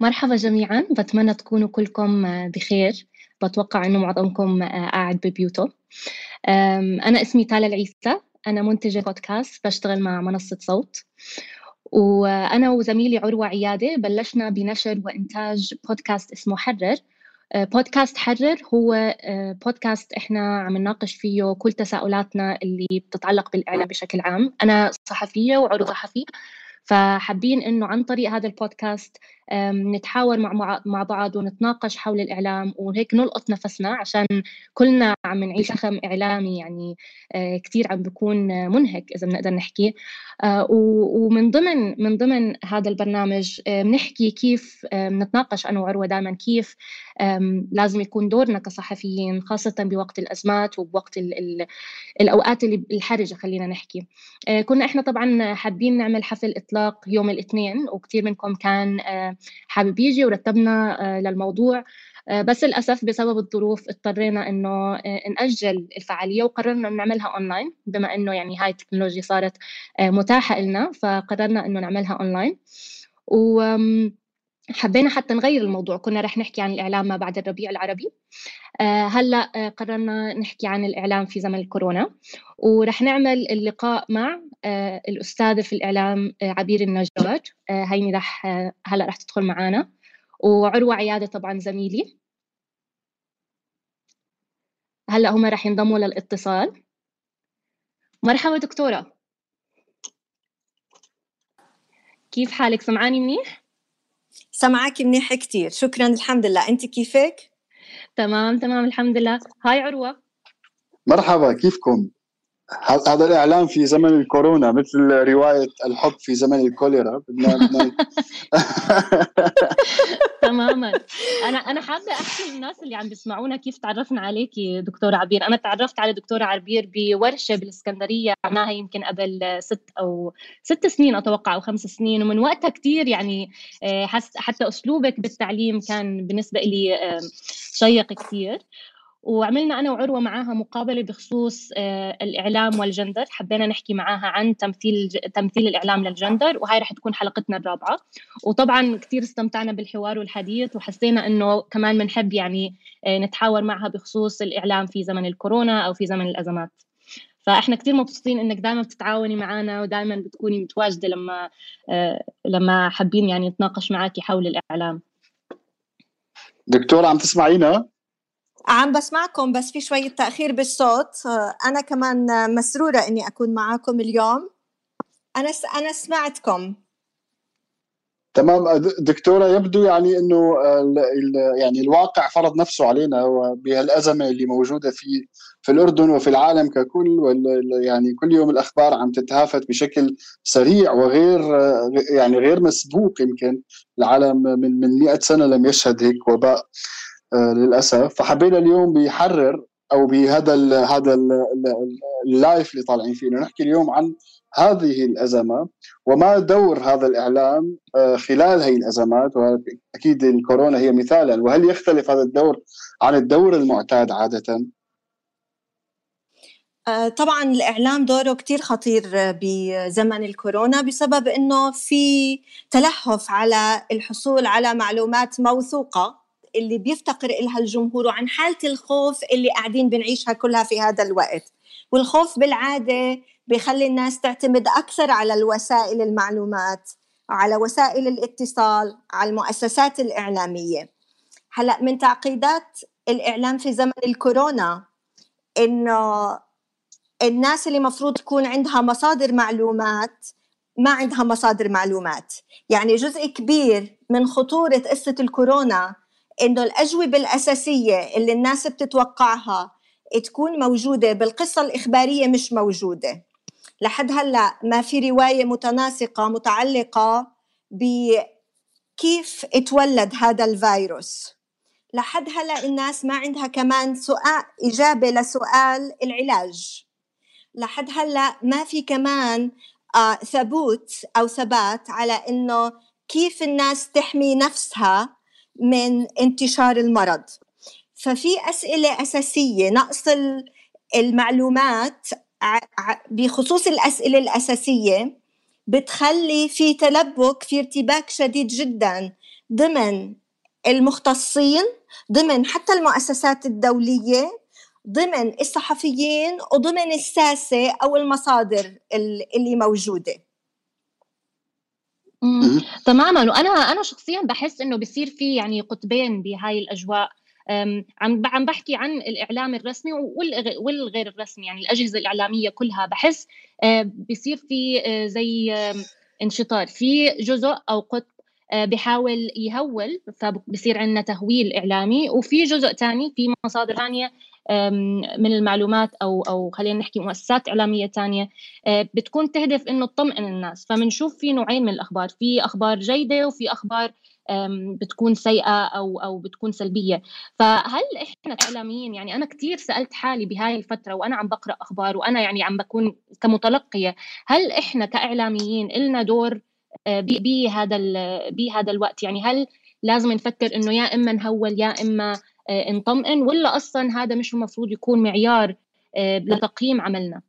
مرحبا جميعا. بتمنى تكونوا كلكم بخير. بتوقع إنه معظمكم قاعد ببيوته أنا اسمي تالا العيسى. أنا منتجة بودكاست بشتغل مع منصة صوت. وأنا وزميلي عروة عيادة بلشنا بنشر وإنتاج بودكاست اسمه حرر. أه، بودكاست حرر هو أه، بودكاست إحنا عم نناقش فيه كل تساؤلاتنا اللي بتتعلق بالإعلام بشكل عام. أنا صحفية وعروة صحفي. فحابين إنه عن طريق هذا البودكاست نتحاور مع مع- بعض ونتناقش حول الإعلام وهيك نلقط نفسنا عشان كلنا عم نعيش شخم إعلامي يعني آه، كثير عم بيكون منهك إذا بنقدر نحكي. آه، ومن ضمن من ضمن هذا البرنامج آه، بنحكي كيف بنتناقش أنا وعروة دائما كيف لازم يكون دورنا كصحفيين خاصة بوقت الأزمات وبوقت ال ال الأوقات الحرجة خلينا نحكي. كنا إحنا طبعا حابين نعمل حفل إطلاق يوم الاثنين وكثير منكم كان حابب يجي ورتبنا آه، للموضوع. آه، بس للأسف بسبب الظروف اضطرينا إنه آه، نأجل الفعالية وقررنا نعملها اونلاين بما إنه يعني هاي التكنولوجيا صارت متاحة لنا فقررنا إنه نعملها اونلاين و حبينا حتى نغير الموضوع. كنا رح نحكي عن الإعلام ما بعد الربيع العربي. هلأ قررنا نحكي عن الإعلام في زمن الكورونا. ورح نعمل اللقاء مع الأستاذة في الإعلام آه، عبير النجار. آه، هيني رح آه، هلأ رح تدخل معنا وعروة عيادة طبعا زميلي. هلأ هم رح ينضموا للاتصال. مرحبا دكتورة. كيف حالك؟ سمعاني منيح؟ سمعك منيح كتير. شكرا الحمد لله. انت كيفك؟ تمام تمام الحمد لله. هاي عروة. مرحبا كيفكم؟ هذا الإعلام في زمن الكورونا مثل رواية الحب في زمن الكوليرا. تماما. أنا أنا حابة أحكي للناس اللي عم بيسمعونا كيف تعرفنا عليكي دكتوره عبير. أنا تعرفت على دكتوره عبير بورشة بالإسكندرية عملناها يمكن قبل ست أو ست سنين أتوقع أو خمس سنين. ومن وقتها كثير يعني آه، حتى أسلوبك بالتعليم كان بالنسبة لي آه، شيق كثير وعملنا أنا وعروة معاها مقابلة بخصوص آه، الإعلام والجندر. حبينا نحكي معاها عن تمثيل تمثيل الإعلام للجندر وهي رح تكون حلقتنا الرابعة. وطبعا كثير استمتعنا بالحوار والحديث وحسينا إنه كمان بنحب يعني آه، نتحاور معها بخصوص الإعلام في زمن الكورونا أو في زمن الأزمات. فإحنا كثير مبسوطين إنك دائما بتتعاوني معنا ودائما بتكوني متواجدة لما آه، لما حابين يعني نتناقش معك حول الإعلام. دكتور عم تسمعينا؟ عم بسمعكم بس في شوية تأخير بالصوت. أنا كمان مسرورة إني أكون معاكم اليوم. أنا س... أنا سمعتكم. تمام. دكتورة يبدو يعني ال- يعني الواقع فرض نفسه علينا بهالأزمة اللي موجودة في في الأردن وفي العالم ككل وال- يعني كل يوم الأخبار عم تتهافت بشكل سريع وغير يعني غير مسبوق يمكن. العالم من من 100 سنة لم يشهد هيك وباء. آه، للأسف. فحبينا اليوم بيحرر أو بهذا ال هذا ال- ال- اللايف اللي طالعين فيه. نحكي اليوم عن هذه الأزمة وما دور هذا الإعلام آه، خلال هي الأزمات. وأكيد الكورونا هي مثالا وهل يختلف هذا الدور عن الدور المعتاد عادة؟ آه، طبعا الإعلام دوره كتير خطير بزمن الكورونا بسبب إنه في تلهف على الحصول على معلومات موثوقة. اللي بيفتقر إلها الجمهور وعن حالة الخوف اللي قاعدين بنعيشها كلها في هذا الوقت. والخوف بالعادة بيخلي الناس تعتمد أكثر على الوسائل المعلومات على وسائل الاتصال على المؤسسات الإعلامية. هلأ من تعقيدات الإعلام في زمن الكورونا إنه الناس اللي مفروض تكون عندها مصادر معلومات ما عندها مصادر معلومات. يعني جزء كبير من خطورة قصة الكورونا إنه الأجوبة الأساسية اللي الناس بتتوقعها تكون موجودة بالقصة الإخبارية مش موجودة. لحد هلأ ما في رواية متناسقة متعلقة بكيف اتولد هذا الفيروس. لحد هلأ الناس ما عندها كمان سؤال إجابة لسؤال العلاج. لحد هلأ ما في كمان آه ثبوت أو ثبات على إنه كيف الناس تحمي نفسها من انتشار المرض. ففي أسئلة أساسية نقص المعلومات بخصوص الأسئلة الأساسية بتخلي في تلبك في ارتباك شديد جدا ضمن المختصين ضمن حتى المؤسسات الدولية ضمن الصحفيين وضمن الساسة أو المصادر اللي موجودة تماما. وأنا أنا شخصيا بحس إنه بصير في يعني قطبين بهاي الأجواء. عم عم بحكي عن الإعلام الرسمي والغير الرسمي يعني الأجهزة الإعلامية كلها. بحس آه، بصير في آه، زي انشطار. في جزء أو قطب آه، بحاول يهول فبصير عندنا تهويل إعلامي. وفي جزء ثاني في مصادر ثانية من المعلومات أو أو خلينا نحكي مؤسسات إعلامية ثانية بتكون تهدف إنه تطمئن الناس. فبنشوف في نوعين من الأخبار. في أخبار جيدة وفي أخبار بتكون سيئة أو أو بتكون سلبية. فهل إحنا كإعلاميين يعني أنا كثير سألت حالي بهاي الفترة وأنا عم بقرأ أخبار وأنا يعني عم بكون كمتلقية هل إحنا كإعلاميين لنا دور آه، بهذا بهذا الوقت؟ يعني هل لازم نفكر إنه يا إما نهول يا إما آه، نطمئن ولا أصلا هذا مش المفروض يكون معيار آه، لتقييم عملنا؟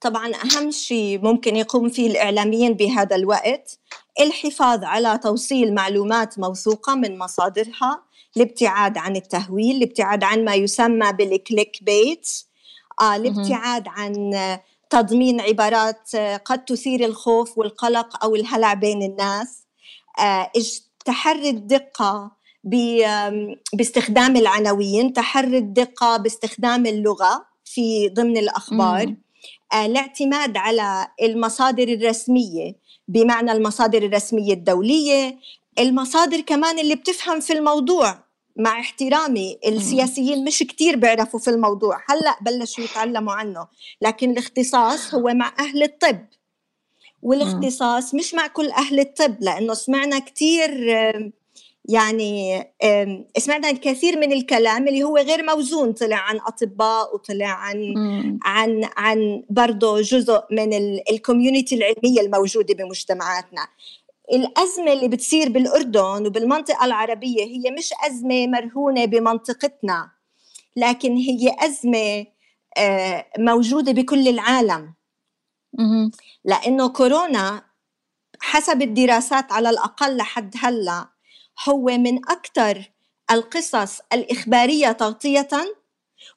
طبعا أهم شيء ممكن يقوم فيه الإعلاميين بهذا الوقت الحفاظ على توصيل معلومات موثوقة من مصادرها الابتعاد عن التهويل الابتعاد عن ما يسمى بالكليك بيت آه الابتعاد عن تضمين عبارات قد تثير الخوف والقلق أو الهلع بين الناس آه تحري الدقة باستخدام العناوين تحري الدقة باستخدام اللغة في ضمن الأخبار. مم. آه، الاعتماد على المصادر الرسمية بمعنى المصادر الرسمية الدولية المصادر كمان اللي بتفهم في الموضوع مع احترامي السياسيين مش كتير بيعرفوا في الموضوع هلأ بلشوا يتعلموا عنه. لكن الاختصاص هو مع أهل الطب. والإختصاص مش مع كل أهل الطب لأنه سمعنا كتير يعني سمعنا الكثير من الكلام اللي هو غير موزون طلع عن أطباء وطلع عن مم. عن عن برضه جزء من الكوميونتي العلمية الموجودة بمجتمعاتنا. الأزمة اللي بتصير بالأردن وبالمنطقة العربية هي مش أزمة مرهونة بمنطقتنا لكن هي أزمة آه، موجودة بكل العالم. لأنه كورونا حسب الدراسات على الأقل لحد هلأ هو من أكثر القصص الإخبارية تغطية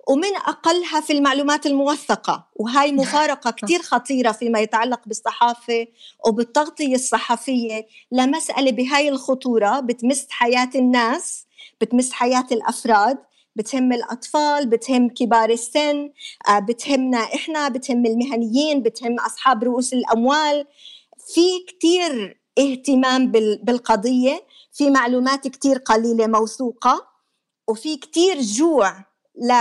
ومن أقلها في المعلومات الموثقة وهاي مفارقة كتير خطيرة فيما يتعلق بالصحافة وبالتغطية الصحفية لمسألة بهاي الخطورة بتمس حياة الناس بتمس حياة الأفراد. بتهم الأطفال بتهم كبار السن آه، بتهمنا إحنا بتهم المهنيين بتهم أصحاب رؤوس الأموال. في كتير اهتمام بالقضية. في معلومات كتير قليلة موثوقة. وفي كتير جوع ل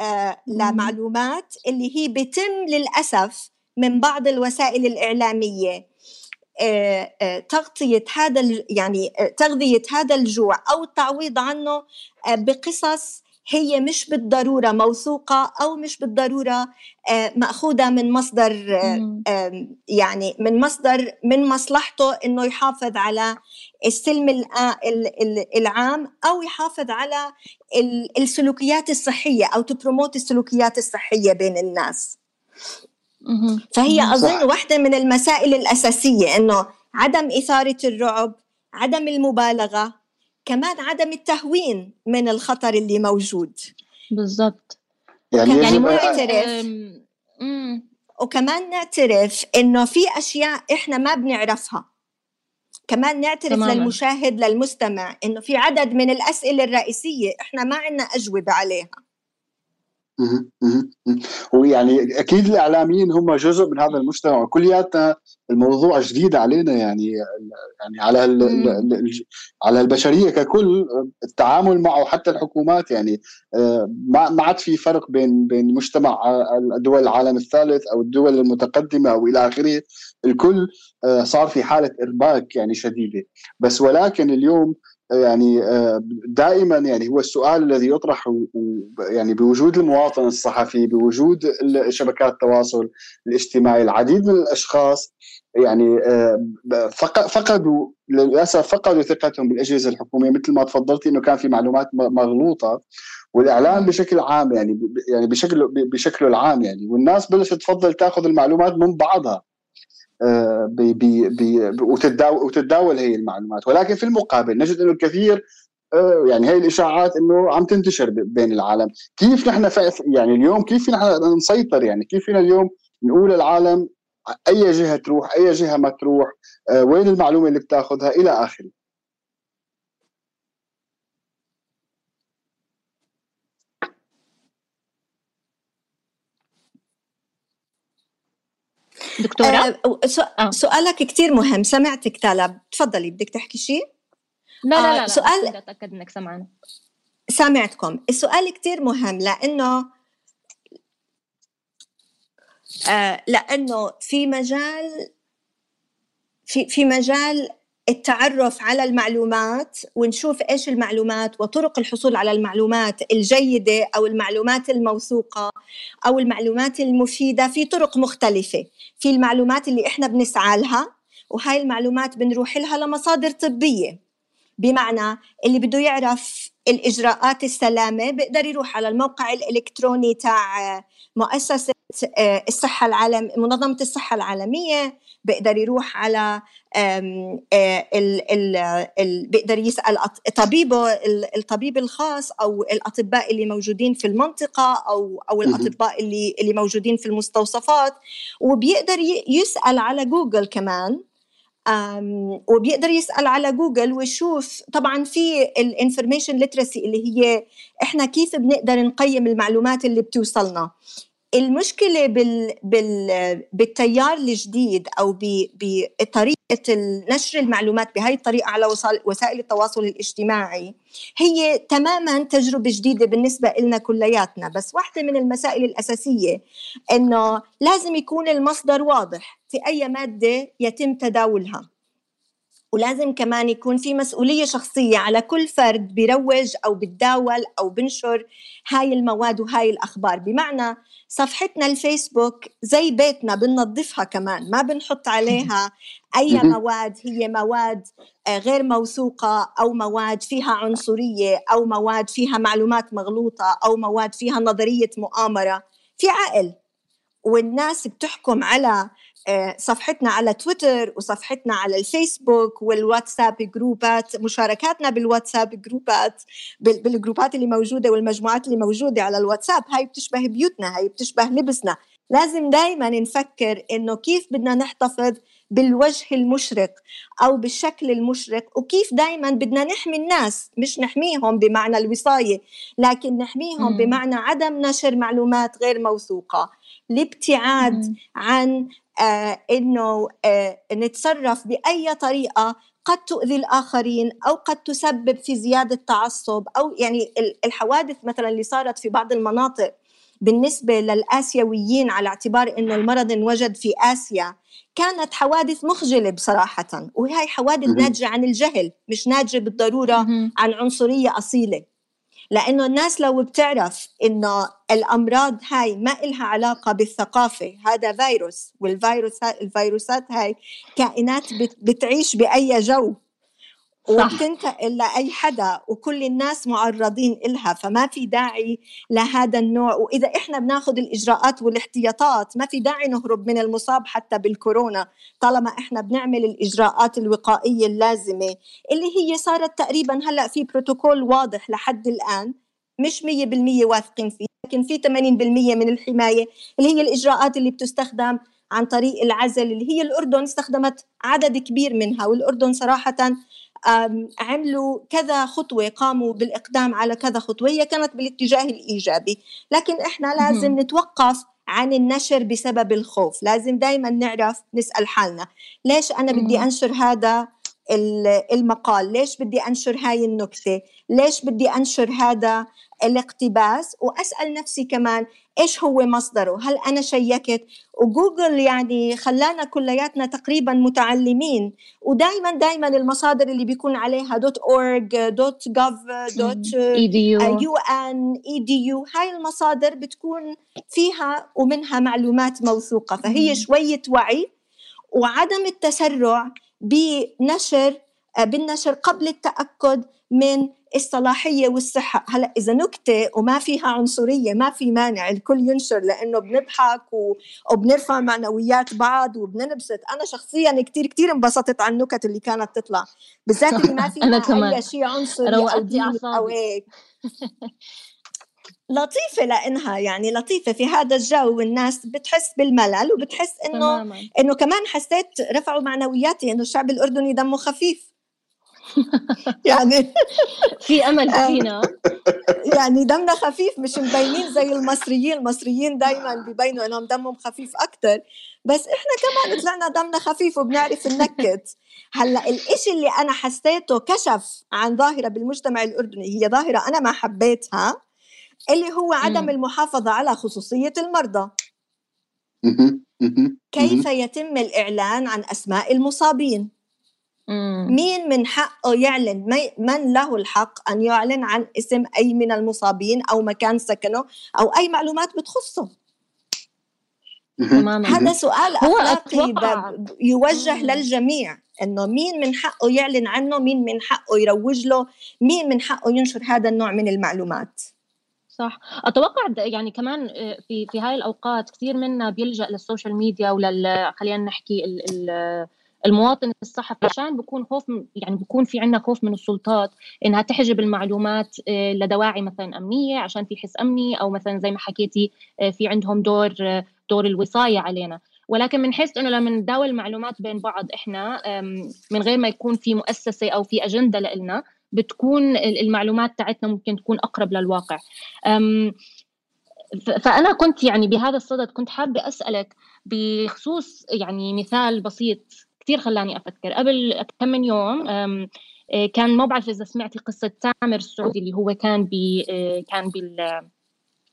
آه، لمعلومات اللي هي بتم للأسف من بعض الوسائل الإعلامية. آه، تغطية هذا يعني تغذية هذا الجوع أو التعويض عنه بقصص هي مش بالضرورة موثوقة أو مش بالضرورة آه، مأخوذة من مصدر آه، يعني من مصدر من مصلحته إنه يحافظ على السلم العام أو يحافظ على السلوكيات الصحية أو تبروموت السلوكيات الصحية بين الناس. فهي أظن واحدة من المسائل الأساسية إنه عدم إثارة الرعب عدم المبالغة كمان عدم التهوين من الخطر اللي موجود. بالضبط. يعني, يعني نعترف وكمان نعترف إنه في أشياء إحنا ما بنعرفها. كمان نعترف تماما. للمشاهد للمستمع إنه في عدد من الأسئلة الرئيسية إحنا ما عندنا أجوبة عليها. ويعني أكيد الإعلاميين هم جزء من هذا المجتمع وكلياتنا الموضوع جديد علينا يعني يعني على على البشرية ككل التعامل معه حتى الحكومات يعني آه، ما عاد في فرق بين بين مجتمع دول العالم الثالث أو الدول المتقدمة أو إلى آخره. الكل آه، صار في حالة إرباك يعني شديدة. بس ولكن اليوم يعني آه، دائما يعني هو السؤال الذي يطرح يعني بوجود المواطن الصحفي بوجود شبكات التواصل الاجتماعي العديد من الأشخاص يعني آه، فقدوا للأسف فقدوا ثقتهم بالأجهزة الحكومية. مثل ما تفضلتي إنه كان في معلومات مغلوطة والإعلام بشكل عام يعني يعني بشكل بشكله العام يعني. والناس بلشت تفضل تأخذ المعلومات من بعضها. بي بي بي وتتداول, وتتداول هي المعلومات. ولكن في المقابل نجد إنه الكثير آه، يعني هي الإشاعات إنه عم تنتشر بين العالم. كيف نحن يعني اليوم كيف نحن نسيطر يعني؟ كيف فينا اليوم نقول للعالم أي جهة تروح أي جهة ما تروح آه، وين المعلومة اللي بتاخذها إلى آخره؟ دكتورة؟ آه, آه. سؤالك كثير مهم. سمعتك تالا. تفضلي بدك تحكي شيء لا لا لا, آه سؤال لا اتاكد إنك سمعنا. سامعتكم. السؤال كثير مهم لأنه آه لأنه في مجال في في مجال التعرف على المعلومات ونشوف إيش المعلومات وطرق الحصول على المعلومات الجيدة أو المعلومات الموثوقة أو المعلومات المفيدة في طرق مختلفة. في المعلومات اللي إحنا بنسعى لها وهاي المعلومات بنروح لها لمصادر طبية. بمعنى اللي بده يعرف الإجراءات السلامة بيقدر يروح على الموقع الإلكتروني تاع مؤسسة آه، الصحة العالم منظمة الصحة العالمية. بيقدر يروح على ال ال ال بيقدر يسأل طبيبه الطبيب الخاص أو الأطباء اللي موجودين في المنطقة أو أو الأطباء اللي اللي موجودين في المستوصفات. وبيقدر يسأل على جوجل كمان وبيقدر يسأل على جوجل ويشوف. طبعا في ال information literacy اللي هي إحنا كيف بنقدر نقيم المعلومات اللي بتوصلنا. المشكلة بال بال بالتيار الجديد أو بطريقه نشر المعلومات بهاي الطريقة على وسائل التواصل الاجتماعي هي تماما تجربة جديدة بالنسبة لنا كلياتنا. بس واحدة من المسائل الأساسية إنه لازم يكون المصدر واضح في أي مادة يتم تداولها. ولازم كمان يكون في مسؤولية شخصية على كل فرد بيروج أو بتداول أو بنشر هاي المواد وهاي الأخبار. بمعنى صفحتنا الفيسبوك زي بيتنا بننظفها كمان ما بنحط عليها أي مواد هي مواد آه، غير موثوقة أو مواد فيها عنصرية أو مواد فيها معلومات مغلوطة أو مواد فيها نظرية مؤامرة. في عقل والناس بتحكم على صفحتنا على تويتر وصفحتنا على الفيسبوك والواتساب جروبات مشاركاتنا بالواتساب جروبات بالجروبات اللي موجودة والمجموعات اللي موجودة على الواتساب هاي بتشبه بيوتنا هاي بتشبه لبسنا لازم دايما نفكر إنه كيف بدنا نحتفظ بالوجه المشرق أو بالشكل المشرق وكيف دائما بدنا نحمي الناس مش نحميهم بمعنى الوصاية لكن نحميهم مم. بمعنى عدم نشر معلومات غير موثوقة الابتعاد. عن آه إنه آه نتصرف بأي طريقة قد تؤذي الآخرين أو قد تسبب في زيادة تعصب أو يعني الحوادث مثلا اللي صارت في بعض المناطق بالنسبة للآسيويين على اعتبار إنه المرض انوجد في آسيا كانت حوادث مخجلة بصراحة وهي حوادث ناتجة عن الجهل مش ناتجة بالضرورة عن عنصرية أصيلة. لأنه الناس لو بتعرف إنه الأمراض هاي ما إلها علاقة بالثقافة هذا فيروس والفيروس الفيروسات هاي كائنات بتعيش بأي جو. وبتنتقل لأي حدا وكل الناس معرضين إلها فما في داعي لهذا النوع. وإذا إحنا بناخذ الإجراءات والاحتياطات ما في داعي نهرب من المصاب حتى بالكورونا طالما إحنا بنعمل الإجراءات الوقائية اللازمة. اللي هي صارت تقريبا هلأ في بروتوكول واضح لحد الآن مش 100% واثقين فيه. لكن في 80% من الحماية اللي هي الإجراءات اللي بتستخدم عن طريق العزل اللي هي الأردن استخدمت عدد كبير منها والأردن صراحة عملوا كذا خطوة قاموا بالإقدام على كذا خطوة هي كانت بالاتجاه الإيجابي. لكن إحنا لازم نتوقف عن النشر بسبب الخوف لازم دايما نعرف نسأل حالنا. ليش أنا بدي أنشر هذا المقال؟ ليش بدي أنشر هاي النكتة؟ ليش بدي أنشر هذا الاقتباس وأسأل نفسي كمان إيش هو مصدره؟ هل أنا شيكت؟ وجوجل يعني خلانا كلياتنا تقريبا متعلمين ودائما دائما المصادر اللي بيكون عليها dot org dot gov dot UN EDU هاي المصادر بتكون فيها ومنها معلومات موثوقة. فهي شوية وعي وعدم التسرع بنشر بالنشر قبل التأكد من الصلاحية والصحة. هلا إذا نكتة وما فيها عنصرية ما في مانع الكل ينشر لأنه بنضحك وبنرفع معنويات بعض وبننبسط. أنا شخصيا كتير كتير انبسطت على النكت اللي كانت تطلع. بالذات اللي ما فيها أي شيء عنصري أو ديني أو هيك لطيفة لإنها يعني لطيفة. في هذا الجو والناس بتحس بالملل وبتحس إنه إنه كمان حسيت رفعوا معنوياتي إنه الشعب الأردني دمه خفيف. يعني في أمل آه. فينا. يعني دمنا خفيف مش مبينين زي المصريين. المصريين دائما ببينوا إنهم دمهم خفيف أكثر بس إحنا كمان طلعنا دمنا خفيف وبنعرف ننكت هلأ الإشي اللي أنا حسيته كشف عن ظاهرة بالمجتمع الأردني هي ظاهرة أنا ما حبيتها اللي هو عدم المحافظة على خصوصية المرضى. كيف يتم الإعلان عن أسماء المصابين؟ مين من حقه يعلن؟ من له الحق أن يعلن عن اسم أي من المصابين أو مكان سكنه أو أي معلومات بتخصه؟ هذا سؤال أخلاقي يوجه للجميع إنه مين من حقه يعلن عنه؟ مين من حقه يروج له؟ مين من حقه ينشر هذا النوع من المعلومات؟ صح. أتوقع يعني كمان آه، في في هاي الأوقات كثير منا بيلجأ للسوشيال ميديا ولل خلينا نحكي ال ال المواطن الصحفي عشان بكون خوف يعني بكون في عندنا خوف من السلطات إنها تحجب المعلومات آه، لدواعي مثلا أمنية عشان في حس أمني أو مثلا زي ما حكيتي آه، في عندهم دور آه، دور الوصاية علينا. ولكن بنحس إنه لما نداول المعلومات بين بعض إحنا من غير ما يكون في مؤسسة أو في أجندة لنا بتكون المعلومات تاعتنا ممكن تكون أقرب للواقع. فأنا كنت يعني بهذا الصدد كنت حابة أسألك بخصوص يعني مثال بسيط كثير خلاني أفكر. قبل كم من يوم آه، كان ما بعرف إذا سمعتي قصة تامر السعودي اللي هو كان بي آه، كان بال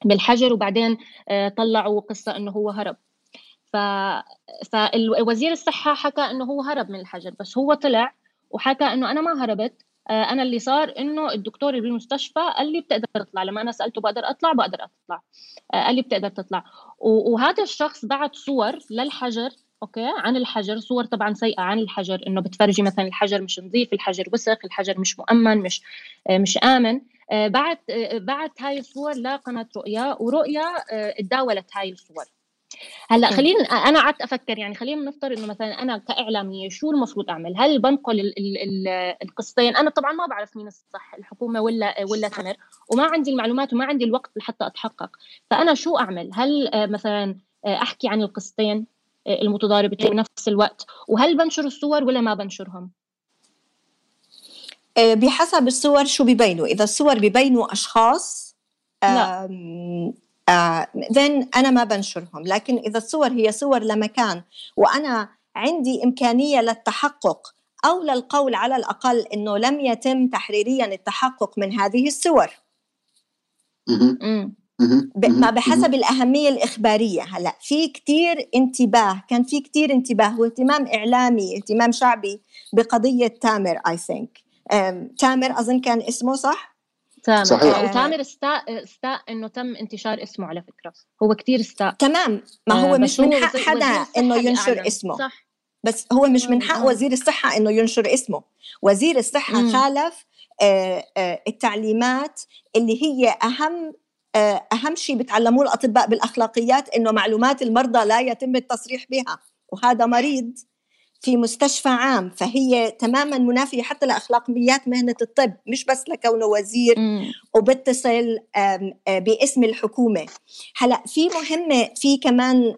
بالحجر وبعدين آه، طلعوا قصة إنه هو هرب. ف فالوزير الصحة حكى إنه هو هرب من الحجر بس هو طلع وحكى إنه أنا ما هربت أنا اللي صار إنه الدكتور اللي بالمستشفى قال لي بتقدر تطلع لما أنا سألته بقدر أطلع بقدر أطلع قال لي بتقدر تطلع. وهذا الشخص بعت صور للحجر أوكي؟ عن الحجر صور طبعا سيئة عن الحجر إنه بتفرجي مثلا الحجر مش نظيف الحجر وسخ الحجر مش مؤمن مش آه، مش آمن. آه، بعت آه، بعت هاي الصور لقناه رؤيا ورؤيا تداولت هاي الصور. هلأ خلينا أنا قعدت أفكر يعني خلينا نفترض إنه مثلا أنا كإعلامية شو المفروض أعمل؟ هل بنقل القصتين؟ أنا طبعا ما بعرف مين الصح الحكومة ولا ولا تمر وما عندي المعلومات وما عندي الوقت لحتى أتحقق، فأنا شو أعمل؟ هل مثلا أحكي عن القصتين؟ المتضاربتين بنفس الوقت وهل بنشر الصور ولا ما بنشرهم؟ آه، بحسب الصور شو ببينوا. إذا الصور ببينوا أشخاص لا. آه أنا ما بنشرهم. لكن إذا الصور هي صور لمكان وأنا عندي إمكانية للتحقق أو للقول على الأقل إنه لم يتم تحريريا التحقق من هذه الصور. ما بحسب الأهمية الإخبارية. هلأ في كتير انتباه كان في كتير انتباه واهتمام إعلامي اهتمام شعبي بقضية تامر اي ثينك تامر أظن كان اسمه صح؟ تامر صحيح. وتامر استاء استاء إنه تم انتشار اسمه على فكرة. هو كتير استاء تمام. ما هو آه مش من حق حدا إنه ينشر اسمه. صح. بس هو مش من حق وزير الصحة إنه ينشر اسمه. وزير الصحة مم. خالف آه، آه، التعليمات اللي هي أهم آه، أهم شيء بتعلموه الأطباء بالأخلاقيات إنه معلومات المرضى لا يتم التصريح بها وهذا مريض في مستشفى عام فهي تماما منافية حتى لأخلاقيات مهنة الطب مش بس لكونه وزير وبتصل باسم الحكومة. هلأ في مهمة في كمان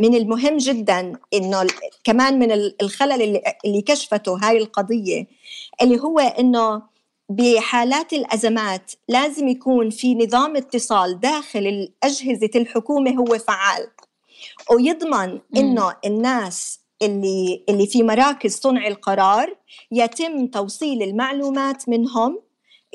من المهم جدا إنه كمان من الخلل اللي, اللي كشفته هاي القضية اللي هو إنه بحالات الأزمات لازم يكون في نظام اتصال داخل اجهزه الحكومة هو فعال. ويضمن إنه الناس اللي اللي في مراكز صنع القرار يتم توصيل المعلومات منهم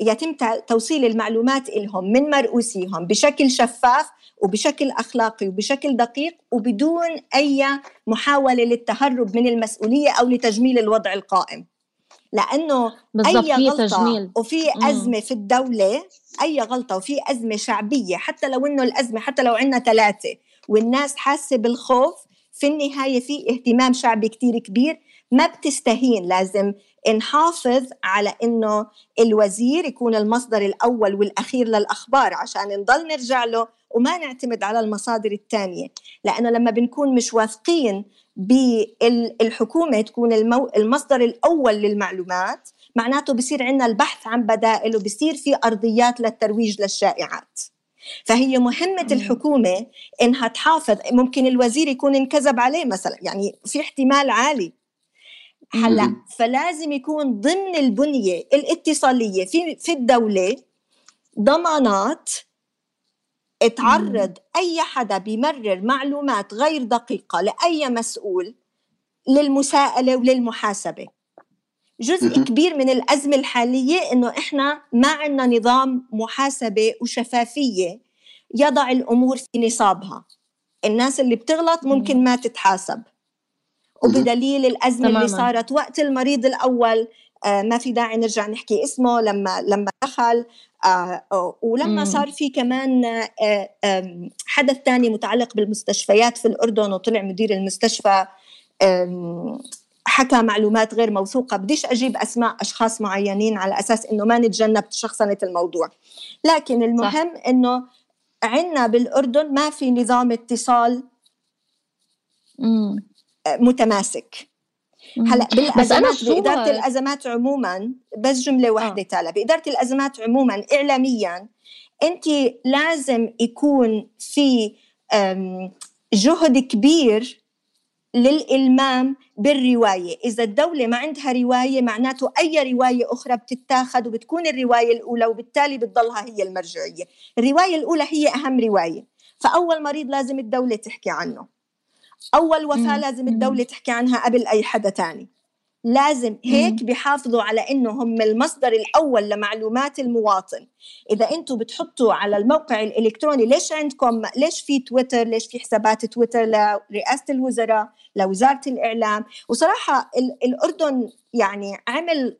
يتم توصيل المعلومات لهم من مرؤوسيهم بشكل شفاف وبشكل أخلاقي وبشكل دقيق وبدون أي محاولة للتهرب من المسؤولية أو لتجميل الوضع القائم. لأنه أي غلطة تجميل. وفي أزمة في الدولة أي غلطة وفي أزمة شعبية حتى لو إنه الأزمة حتى لو عندنا ثلاثة والناس حاسة بالخوف في النهاية في اهتمام شعبي كتير كبير. ما بتستهين لازم نحافظ على إنه الوزير يكون المصدر الأول والأخير للأخبار عشان نضل نرجع له وما نعتمد على المصادر الثانية. لأنه لما بنكون مش واثقين بالحكومة تكون المو... المصدر الأول للمعلومات معناته بصير عندنا البحث عن بدائل وبصير في أرضيات للترويج للشائعات. فهي مهمة الحكومة إنها تحافظ ممكن الوزير يكون انكذب عليه مثلا يعني في احتمال عالي. هلأ فلازم يكون ضمن البنية الاتصالية في في الدولة ضمانات تعرض أي حدا بيمرر معلومات غير دقيقة لأي مسؤول للمساءلة وللمحاسبة. جزء كبير من الأزمة الحالية إنه إحنا ما عندنا نظام محاسبة وشفافية يضع الأمور في نصابها. الناس اللي بتغلط ممكن ما تتحاسب. وبدليل الأزمة تماماً. اللي صارت وقت المريض الأول آه ما في داعي نرجع نحكي اسمه لما لما دخل آه ولما. صار في كمان آه آه حدث ثاني متعلق بالمستشفيات في الأردن وطلع مدير المستشفى حكى معلومات غير موثوقة بديش أجيب أسماء أشخاص معينين على أساس إنه ما نتجنب شخصنة الموضوع لكن المهم صح. إنه عندنا بالأردن ما في نظام اتصال. متماسك هلا بالأزمات بإدارة الأزمات عموما بس جملة واحدة آه. تالا بإدارة الأزمات عموما اعلاميا انت لازم يكون في جهد كبير للإلمام بالرواية. إذا الدولة ما عندها رواية معناته أي رواية أخرى بتتاخد وبتكون الرواية الأولى وبالتالي بتضلها هي المرجعية. الرواية الأولى هي أهم رواية. فأول مريض لازم الدولة تحكي عنه. أول وفاة لازم الدولة تحكي عنها قبل أي حدا تاني. لازم هيك بيحافظوا على انه هم المصدر الأول لمعلومات المواطن. إذا أنتم بتحطوا على الموقع الإلكتروني ليش عندكم ليش في تويتر ليش في حسابات تويتر لرئاسة الوزراء لوزارة الإعلام؟ وصراحة الأردن يعني عمل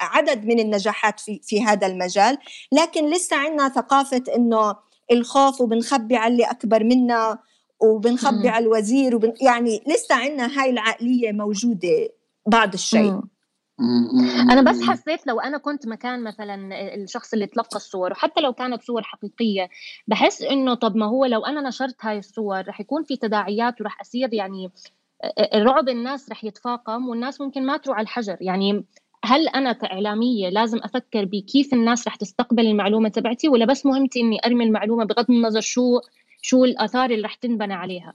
عدد من النجاحات في في هذا المجال لكن لسه عندنا ثقافة إنه الخوف وبنخبي على اللي أكبر منا. وبنخبي على الوزير وبن يعني لسه عندنا هاي العقلية موجودة بعض الشيء. أنا بس حسيت لو أنا كنت مكان مثلا الشخص اللي تلقى الصور وحتى لو كانت صور حقيقية بحس إنه طب ما هو لو أنا نشرت هاي الصور رح يكون في تداعيات ورح أصير يعني الرعب الناس رح يتفاقم والناس ممكن ما تروح على الحجر. يعني هل أنا كإعلامية لازم أفكر بكيف الناس رح تستقبل المعلومة تبعتي ولا بس مهمتي إني أرمي المعلومة بغض النظر شو شو الآثار اللي رح تنبنى عليها؟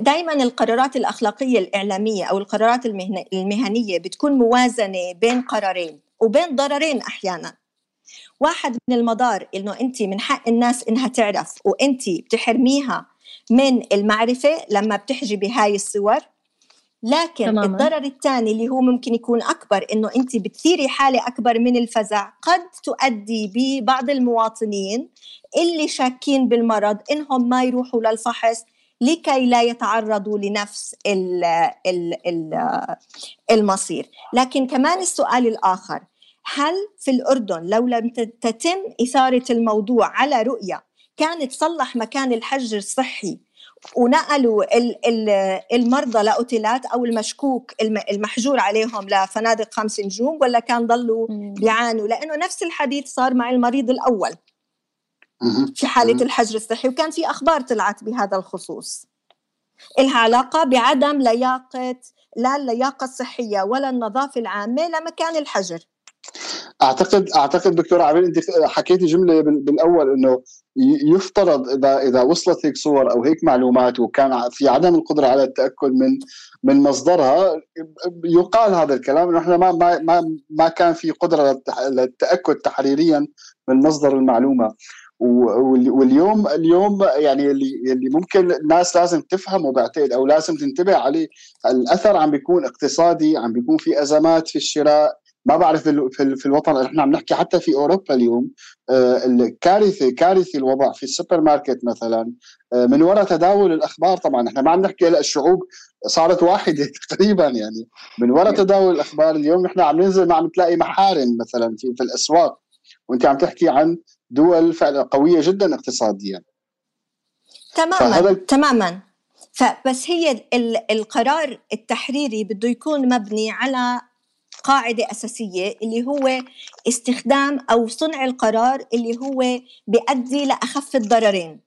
دائما القرارات الأخلاقية الإعلامية أو القرارات المهنية بتكون موازنة بين قرارين وبين ضررين أحيانا. واحد من المضار إنه انت من حق الناس إنها تعرف وانت بتحرميها من المعرفة لما بتحجبي هاي الصور. لكن تماما. الضرر الثاني اللي هو ممكن يكون أكبر إنه أنت بتثيري حالة أكبر من الفزع قد تؤدي ببعض المواطنين اللي شاكين بالمرض إنهم ما يروحوا للفحص لكي لا يتعرضوا لنفس المصير لكن كمان السؤال الآخر هل في الأردن لو لم تتم إثارة الموضوع على رؤية كانت تصلح مكان الحجر الصحي ونقلوا المرضى لأوتيلات أو المشكوك المحجور عليهم لفنادق خمس نجوم ولا كان ضلوا بيعانوا؟ لأنه نفس الحديث صار مع المريض الأول في حالة الحجر الصحي وكان في أخبار طلعت بهذا الخصوص. إلها علاقة بعدم لياقة لا اللياقة الصحية ولا النظافة العامة لمكان الحجر. اعتقد أعتقد دكتور عبير أنت حكيتي جملة بالأول إنه يفترض إذا إذا وصلت هيك صور أو هيك معلومات وكان في عدم القدرة على التأكد من من مصدرها يقال هذا الكلام إنه إحنا ما ما ما كان في قدرة للتأكد تحريريا من مصدر المعلومة. واليوم اليوم يعني اللي اللي ممكن الناس لازم تفهمه بعتقد أو لازم تنتبه عليه الأثر عم بيكون اقتصادي عم بيكون في أزمات في الشراء ما بعرف في الوطن إحنا عم نحكي حتى في أوروبا اليوم الكارثه كارثه الوضع في السوبر ماركت مثلا آه، من وراء تداول الأخبار طبعا. إحنا ما عم نحكي هلأ الشعوب صارت واحدة تقريبا يعني. من وراء تداول الأخبار اليوم نحن عم ننزل ما عم تلاقي محارم مثلا في, في الأسواق. وأنت عم تحكي عن دول فعلا قوية جدا اقتصاديا. تماما تماما. فبس هي القرار التحريري بده يكون مبني على قاعدة أساسية اللي هو استخدام أو صنع القرار اللي هو بيؤدي لأخف الضررين.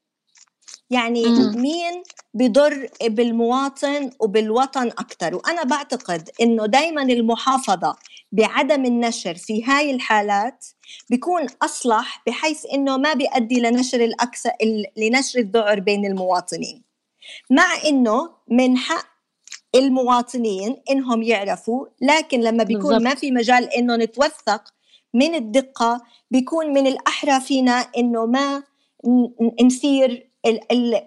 يعني مم. مين بضر بالمواطن وبالوطن أكثر وأنا بعتقد أنه دايما المحافظة بعدم النشر في هاي الحالات بيكون أصلح بحيث أنه ما بيؤدي لنشر الأكثر لنشر الذعر بين المواطنين. مع أنه من حق المواطنين إنهم يعرفوا لكن لما بيكون بالزبط. ما في مجال انه نتوثق من الدقة بيكون من الأحرى فينا إنه ما نثير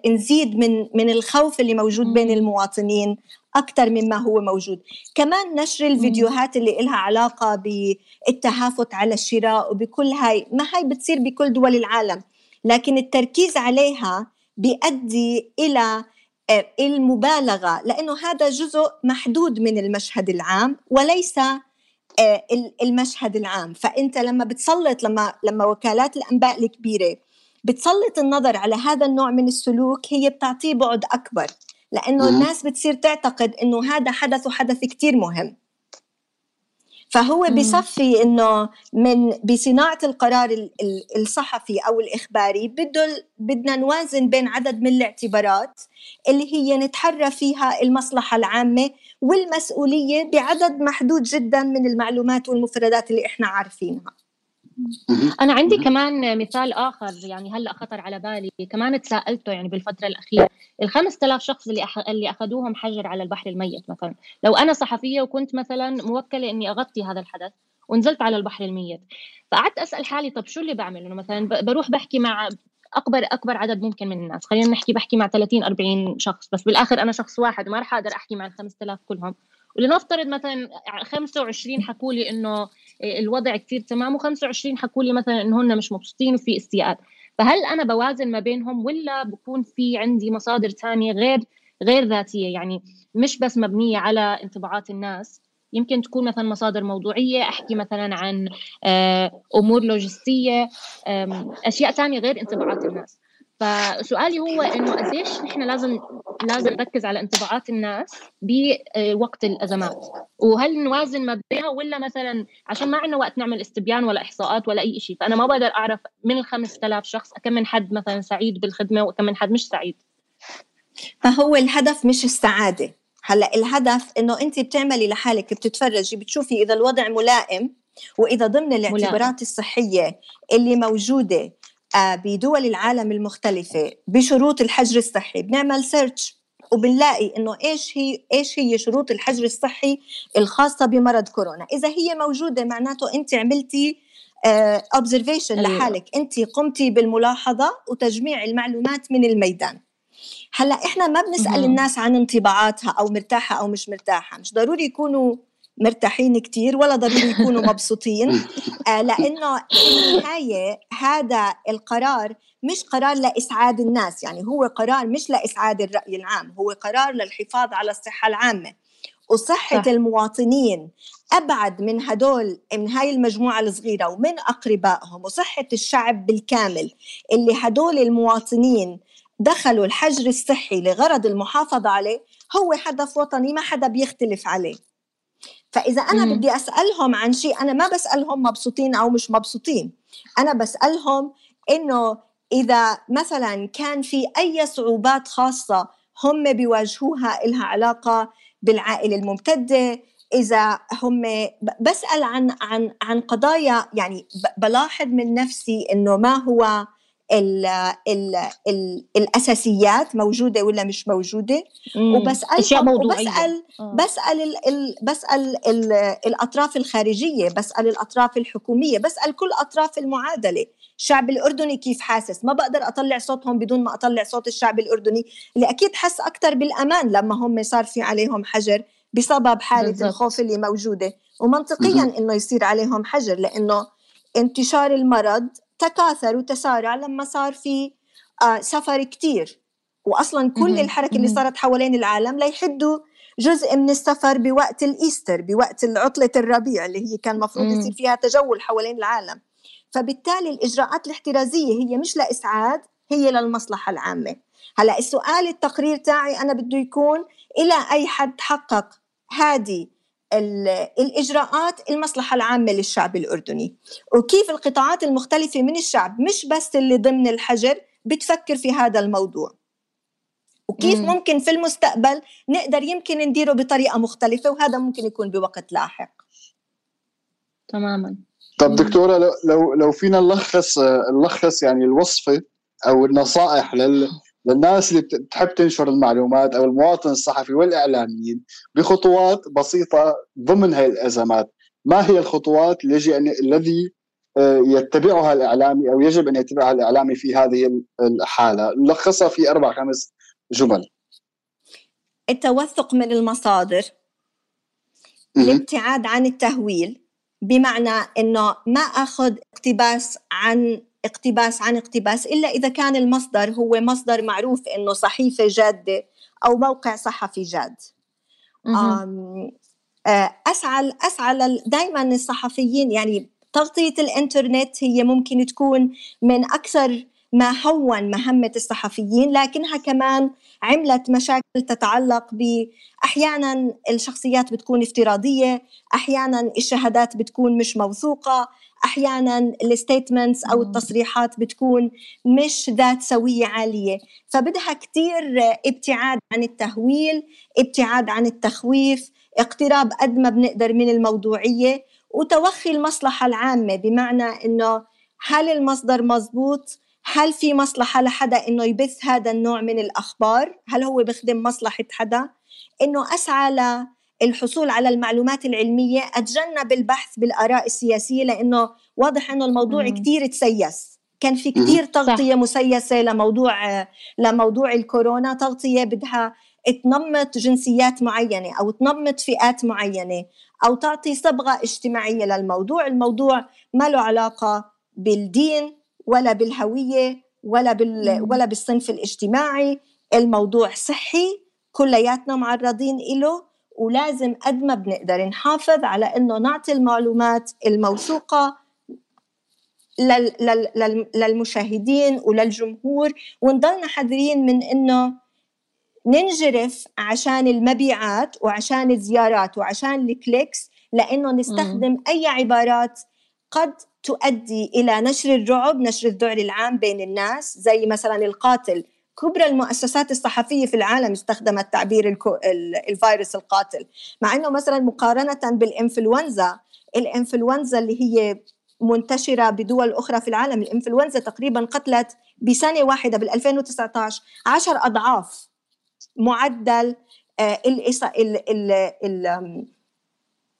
نزيد من من الخوف اللي موجود بين المواطنين أكثر مما هو موجود. كمان نشر الفيديوهات اللي لها علاقة بالتهافت على الشراء وبكل هاي ما هاي بتصير بكل دول العالم لكن التركيز عليها بيؤدي إلى المبالغة لأنه هذا جزء محدود من المشهد العام وليس آه، المشهد العام. فأنت لما بتسلط لما لما وكالات الأنباء الكبيرة بتسلط النظر على هذا النوع من السلوك هي بتعطيه بعد أكبر. لأنه الناس بتصير تعتقد إنه هذا حدث وحدث كثير مهم. فهو بصفي إنه من بصناعة القرار الصحفي أو الإخباري بده بدنا نوازن بين عدد من الاعتبارات اللي هي نتحرى فيها المصلحة العامة والمسؤولية بعدد محدود جدا من المعلومات والمفردات اللي إحنا عارفينها. أنا عندي كمان مثال آخر يعني هلأ خطر على بالي. كمان تساءلته يعني بالفترة الأخيرة. ال 5000 شخص اللي أخ... اللي أخذوهم حجر على البحر الميت مثلا. لو أنا صحفية وكنت مثلا موكلة إني أغطي هذا الحدث ونزلت على البحر الميت. فقعدت أسأل حالي طب شو اللي بعمل؟ إنه مثلا بروح بحكي مع أكبر أكبر عدد ممكن من الناس خلينا نحكي بحكي مع 30 40 شخص. بس بالآخر أنا شخص واحد ما راح أقدر أحكي مع ال 5000 كلهم. ولنفترض مثلا 25 حكوا لي إنه الوضع كثير تمام و25 حكوا لي مثلا إنه هن مش مبسوطين وفي استياء فهل أنا بوازن ما بينهم ولا بكون في عندي مصادر ثانية غير غير ذاتية؟ يعني مش بس مبنية على انطباعات الناس. يمكن تكون مثلا مصادر موضوعية أحكي مثلا عن آه، أمور لوجستية أشياء ثانية غير انطباعات الناس. فسؤالي هو إنه قديش نحن لازم لازم نركز على انطباعات الناس بوقت الأزمات؟ وهل نوازن ما بينها ولا مثلا عشان ما عندنا وقت نعمل استبيان ولا إحصاءات ولا أي شيء فأنا ما بقدر أعرف من ال 5000 شخص كم من حد مثلا سعيد بالخدمة وكم من حد مش سعيد؟ فهو الهدف مش السعادة. هلأ الهدف إنه أنت بتعملي لحالك بتتفرجي بتشوفي إذا الوضع ملائم وإذا ضمن الاعتبارات ملائم. الصحية اللي موجودة بدول العالم المختلفة بشروط الحجر الصحي. بنعمل search وبنلاقي إنه إيش هي إيش هي شروط الحجر الصحي الخاصة بمرض كورونا، إذا هي موجودة معناته أنت عملتي observation uh, لحالك، أنت قمتي بالملاحظة وتجميع المعلومات من الميدان. هلأ إحنا ما بنسأل الناس عن انطباعاتها أو مرتاحة أو مش مرتاحة، مش ضروري يكونوا مرتاحين كتير ولا ضروري يكونوا مبسوطين. آه لأنه في النهاية هذا القرار مش قرار لإسعاد الناس يعني هو قرار مش لإسعاد الرأي العام هو قرار للحفاظ على الصحة العامة. وصحة صح. المواطنين أبعد من هدول من هاي المجموعة الصغيرة ومن أقربائهم وصحة الشعب بالكامل اللي هدول المواطنين دخلوا الحجر الصحي لغرض المحافظة عليه هو هدف وطني ما حدا بيختلف عليه. فإذا أنا مم. بدي أسألهم عن شيء أنا ما بسألهم مبسوطين أو مش مبسوطين أنا بسألهم إنه إذا مثلا كان في أي صعوبات خاصة هم بيواجهوها إلها علاقة بالعائلة الممتدة إذا هم بسأل عن عن عن قضايا يعني بلاحظ من نفسي إنه ما هو ال ال ال الأساسيات موجودة ولا مش موجودة؟ وبسأل وبسأل آه. بسأل ال ال بسأل ال الأطراف الخارجية بسأل الأطراف الحكومية بسأل كل أطراف المعادلة. الشعب الأردني كيف حاسس؟ ما بقدر أطلع صوتهم بدون ما أطلع صوت الشعب الأردني اللي أكيد حس أكثر بالأمان لما هم صار في عليهم حجر بسبب حالة بالزبط. الخوف اللي موجودة. ومنطقيا إنه يصير عليهم حجر لأنه انتشار المرض تكاثر وتسارع لما صار في آه، سفر كتير. واصلا كل الحركة اللي صارت حوالين العالم ليحدوا جزء من السفر بوقت الإيستر بوقت عطلة الربيع اللي هي كان المفروض يصير فيها تجول حوالين العالم. فبالتالي الإجراءات الاحترازية هي مش لإسعاد هي للمصلحة العامة. هلأ السؤال التقرير تاعي أنا بده يكون إلى أي حد حقق هذه الإجراءات المصلحة العامة للشعب الأردني. وكيف القطاعات المختلفة من الشعب مش بس اللي ضمن الحجر بتفكر في هذا الموضوع. وكيف مم. ممكن في المستقبل نقدر يمكن نديره بطريقة مختلفة وهذا ممكن يكون بوقت لاحق. تماما. طب دكتورة لو لو لو فينا نلخص نلخص يعني الوصفة أو النصائح لل للناس اللي بتحب تنشر المعلومات أو المواطن الصحفي والإعلاميين بخطوات بسيطة ضمن هذه الأزمات. ما هي الخطوات اللي أن الذي آه، يتبعها الإعلامي أو يجب أن يتبعها الإعلامي في هذه الحالة؟ لخصها في أربع خمس جمل. التوثق من المصادر الابتعاد عن التهويل بمعنى إنه ما أخذ اقتباس عن اقتباس عن اقتباس إلا إذا كان المصدر هو مصدر معروف إنه صحيفة جادة أو موقع صحفي جاد. اسعى اسعى دائما الصحفيين يعني تغطية الإنترنت هي ممكن تكون من أكثر ما هون مهمة الصحفيين لكنها كمان عملت مشاكل تتعلق بأحيانا الشخصيات بتكون افتراضية أحيانا الشهادات بتكون مش موثوقة أحيانا الستيتمنتس أو التصريحات بتكون مش ذات سوية عالية. فبدها كثير ابتعاد عن التهويل ابتعاد عن التخويف اقتراب قد ما بنقدر من الموضوعية وتوخي المصلحة العامة. بمعنى إنه هل المصدر مزبوط؟ هل في مصلحة لحدا إنه يبث هذا النوع من الأخبار؟ هل هو بخدم مصلحة حدا؟ إنه أسعى الحصول على المعلومات العلمية أتجنب البحث بالآراء السياسية لأنه واضح أنه الموضوع كتير تسيس. كان في كتير تغطية صح. مسيسة لموضوع لموضوع الكورونا تغطية بدها تنمط جنسيات معينة أو تنمط فئات معينة أو تعطي صبغة اجتماعية للموضوع. الموضوع ما له علاقة بالدين ولا بالهوية ولا بال ولا بالصنف الاجتماعي. الموضوع صحي كلياتنا معرضين له ولازم قد ما بنقدر نحافظ على إنه نعطي المعلومات الموثوقة للمشاهدين وللجمهور ونضلنا حذرين من إنه ننجرف عشان المبيعات وعشان الزيارات وعشان الكليكس لإنه نستخدم م. أي عبارات قد تؤدي إلى نشر الرعب نشر الذعر العام بين الناس زي مثلا القاتل كبرى المؤسسات الصحفية في العالم استخدمت تعبير الكو... الفيروس القاتل. مع أنه مثلا مقارنة بالإنفلونزا الإنفلونزا اللي هي منتشرة بدول أخرى في العالم الإنفلونزا تقريبا قتلت بسنة واحدة بال 2019 عشر أضعاف معدل آه، الإص... ال... ال... ال...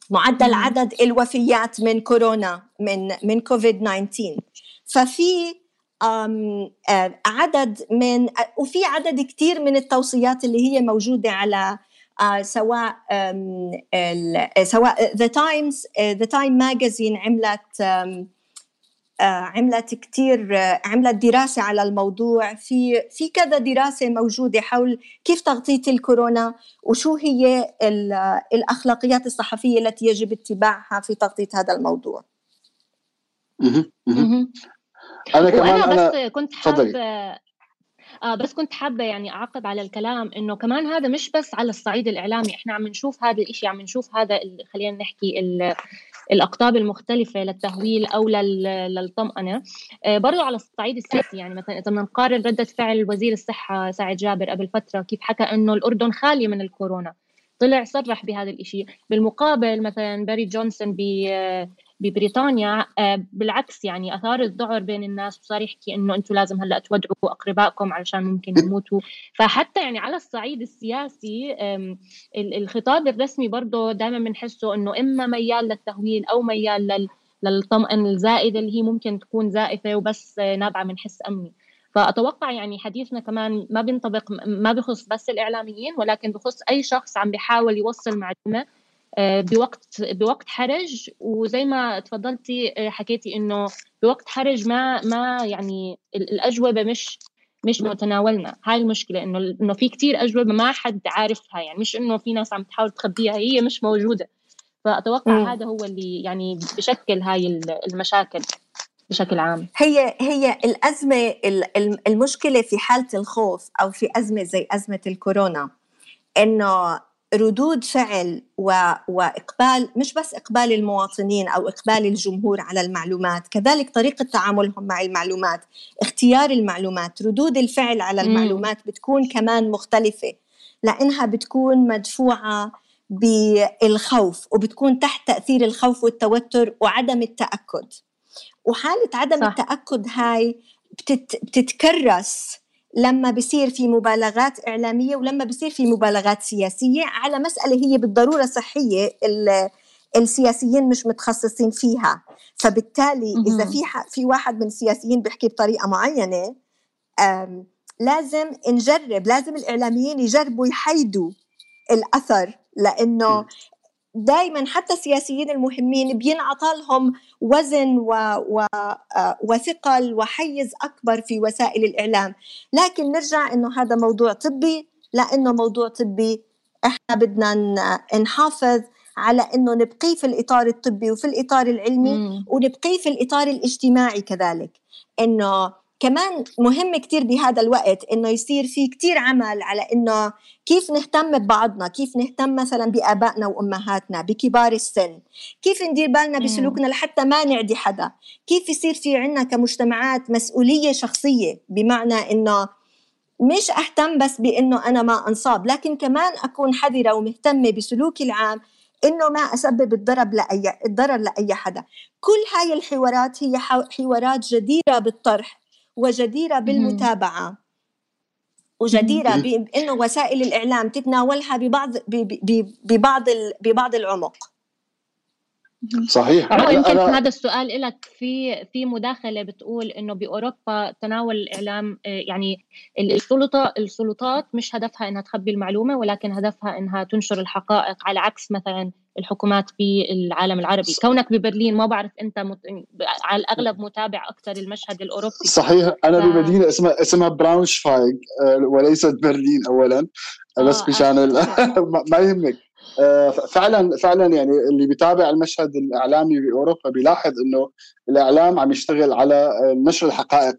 معدل عدد الوفيات من كورونا من من كوفيد 19 ففي عدد من وفي عدد كثير من التوصيات اللي هي موجودة على آه، سواء سواء The Times the Time Magazine عملت آه، عملت كثير عملت دراسة على الموضوع. في في كذا دراسة موجودة حول كيف تغطية الكورونا وشو هي الأخلاقيات الصحفية التي يجب اتباعها في تغطية هذا الموضوع. أنا كمان أنا بس كنت حابة آه بس كنت حابة يعني أعقب على الكلام إنه كمان هذا مش بس على الصعيد الإعلامي إحنا عم نشوف هذا الإشي عم نشوف هذا خلينا نحكي الأقطاب المختلفة للتهويل أو للطمأنة. آه برضو على الصعيد السياسي يعني مثلا إذا بدنا نقارن ردة فعل وزير الصحة سعد جابر قبل فترة كيف حكى إنه الأردن خالي من الكورونا. طلع صرح بهذا الشيء بالمقابل مثلا باري جونسون ببريطانيا آه، بالعكس يعني أثار الذعر بين الناس وصار يحكي إنه أنتم لازم هلأ تودعوا أقربائكم علشان ممكن يموتوا. فحتى يعني على الصعيد السياسي الخطاب الرسمي برضه دائما بنحسه إنه إما ميال للتهويل أو ميال للطمأن الزائده اللي هي ممكن تكون زائفة وبس نابعة من حس أمني. فأتوقع يعني حديثنا كمان ما بينطبق ما بخص بس الإعلاميين ولكن بخص أي شخص عم بيحاول يوصل معلومة آه، بوقت بوقت حرج. وزي ما تفضلتي آه، حكيتي إنه بوقت حرج ما ما يعني الأجوبة مش مش متناولنا. هاي المشكلة إنه إنه في كتير أجوبة ما حد عارفها. يعني مش إنه في ناس عم تحاول تخبيها هي مش موجودة. فأتوقع م. هذا هو اللي يعني بشكل هاي المشاكل بشكل عام. هي هي الأزمة المشكلة في حالة الخوف أو في أزمة زي أزمة الكورونا إنه ردود فعل و... وإقبال مش بس إقبال المواطنين أو إقبال الجمهور على المعلومات كذلك طريقة تعاملهم مع المعلومات اختيار المعلومات ردود الفعل على المعلومات بتكون كمان مختلفة لأنها بتكون مدفوعة بالخوف وبتكون تحت تأثير الخوف والتوتر وعدم التأكد وحالة عدم صح. التأكد هاي بتت... بتتكرس لما بصير في مبالغات إعلامية ولما بصير في مبالغات سياسية على مسألة هي بالضرورة صحية السياسيين مش متخصصين فيها. فبالتالي إذا في في واحد من السياسيين بيحكي بطريقة معينة لازم نجرب لازم الإعلاميين يجربوا يحيدوا الأثر لأنه دائما حتى السياسيين المهمين بينعطى لهم وزن و... و... آه، وثقل وحيز أكبر في وسائل الإعلام. لكن نرجع إنه هذا موضوع طبي. لأنه موضوع طبي إحنا بدنا نحافظ على إنه نبقيه في الإطار الطبي وفي الإطار العلمي مم. ونبقيه في الإطار الاجتماعي كذلك. إنه كمان مهم كتير بهذا الوقت إنه يصير في كتير عمل على إنه كيف نهتم ببعضنا كيف نهتم مثلا بآبائنا وأمهاتنا بكبار السن كيف ندير بالنا بسلوكنا لحتى ما نعدي حدا كيف يصير في عنا كمجتمعات مسؤولية شخصية بمعنى إنه مش أهتم بس بإنه أنا ما أنصاب لكن كمان أكون حذرة ومهتمة بسلوكي العام إنه ما أسبب الضرر لاي الضرر لأي حدا. كل هاي الحوارات هي حوارات جديرة بالطرح. وجديرة بالمتابعة. وجديرة بأنه وسائل الإعلام تتناولها ببعض ببعض ببعض العمق. صحيح. أنا يمكن أنا... هذا السؤال لك في في مداخلة بتقول إنه بأوروبا تناول الإعلام آه، يعني السلطة السلطات مش هدفها إنها تخبي المعلومة ولكن هدفها إنها تنشر الحقائق على عكس مثلا الحكومات في العالم العربي. كونك ببرلين ما بعرف أنت مت... على الأغلب متابع أكثر المشهد الأوروبي. صحيح. أنا ف... بمدينة اسمها اسمها براونشفايغ آه، وليست برلين اولا بس آه مشان ما يهمك. فعلا فعلا يعني اللي بيتابع المشهد الإعلامي باوروبا بيلاحظ إنه الإعلام عم يشتغل على آه، نشر الحقائق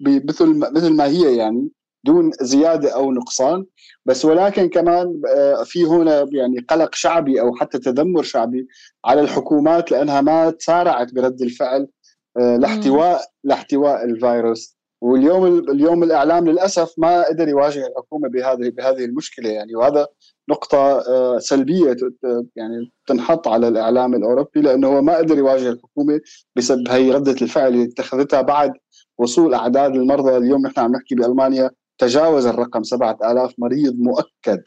مثل مثل ما هي يعني دون زيادة أو نقصان. بس ولكن كمان آه، في هنا يعني قلق شعبي أو حتى تذمر شعبي على الحكومات لأنها ما تسارعت برد الفعل لاحتواء لاحتواء الفيروس. واليوم اليوم الإعلام للأسف ما قدر يواجه الحكومة بهذه بهذه المشكلة يعني. وهذا نقطة آه، سلبية يعني تنحط على الإعلام الأوروبي لأنه هو ما قدر يواجه الحكومة بسبب هي ردة الفعل اللي اتخذتها بعد وصول أعداد المرضى. اليوم نحن عم نحكي بألمانيا تجاوز الرقم 7000 مريض مؤكد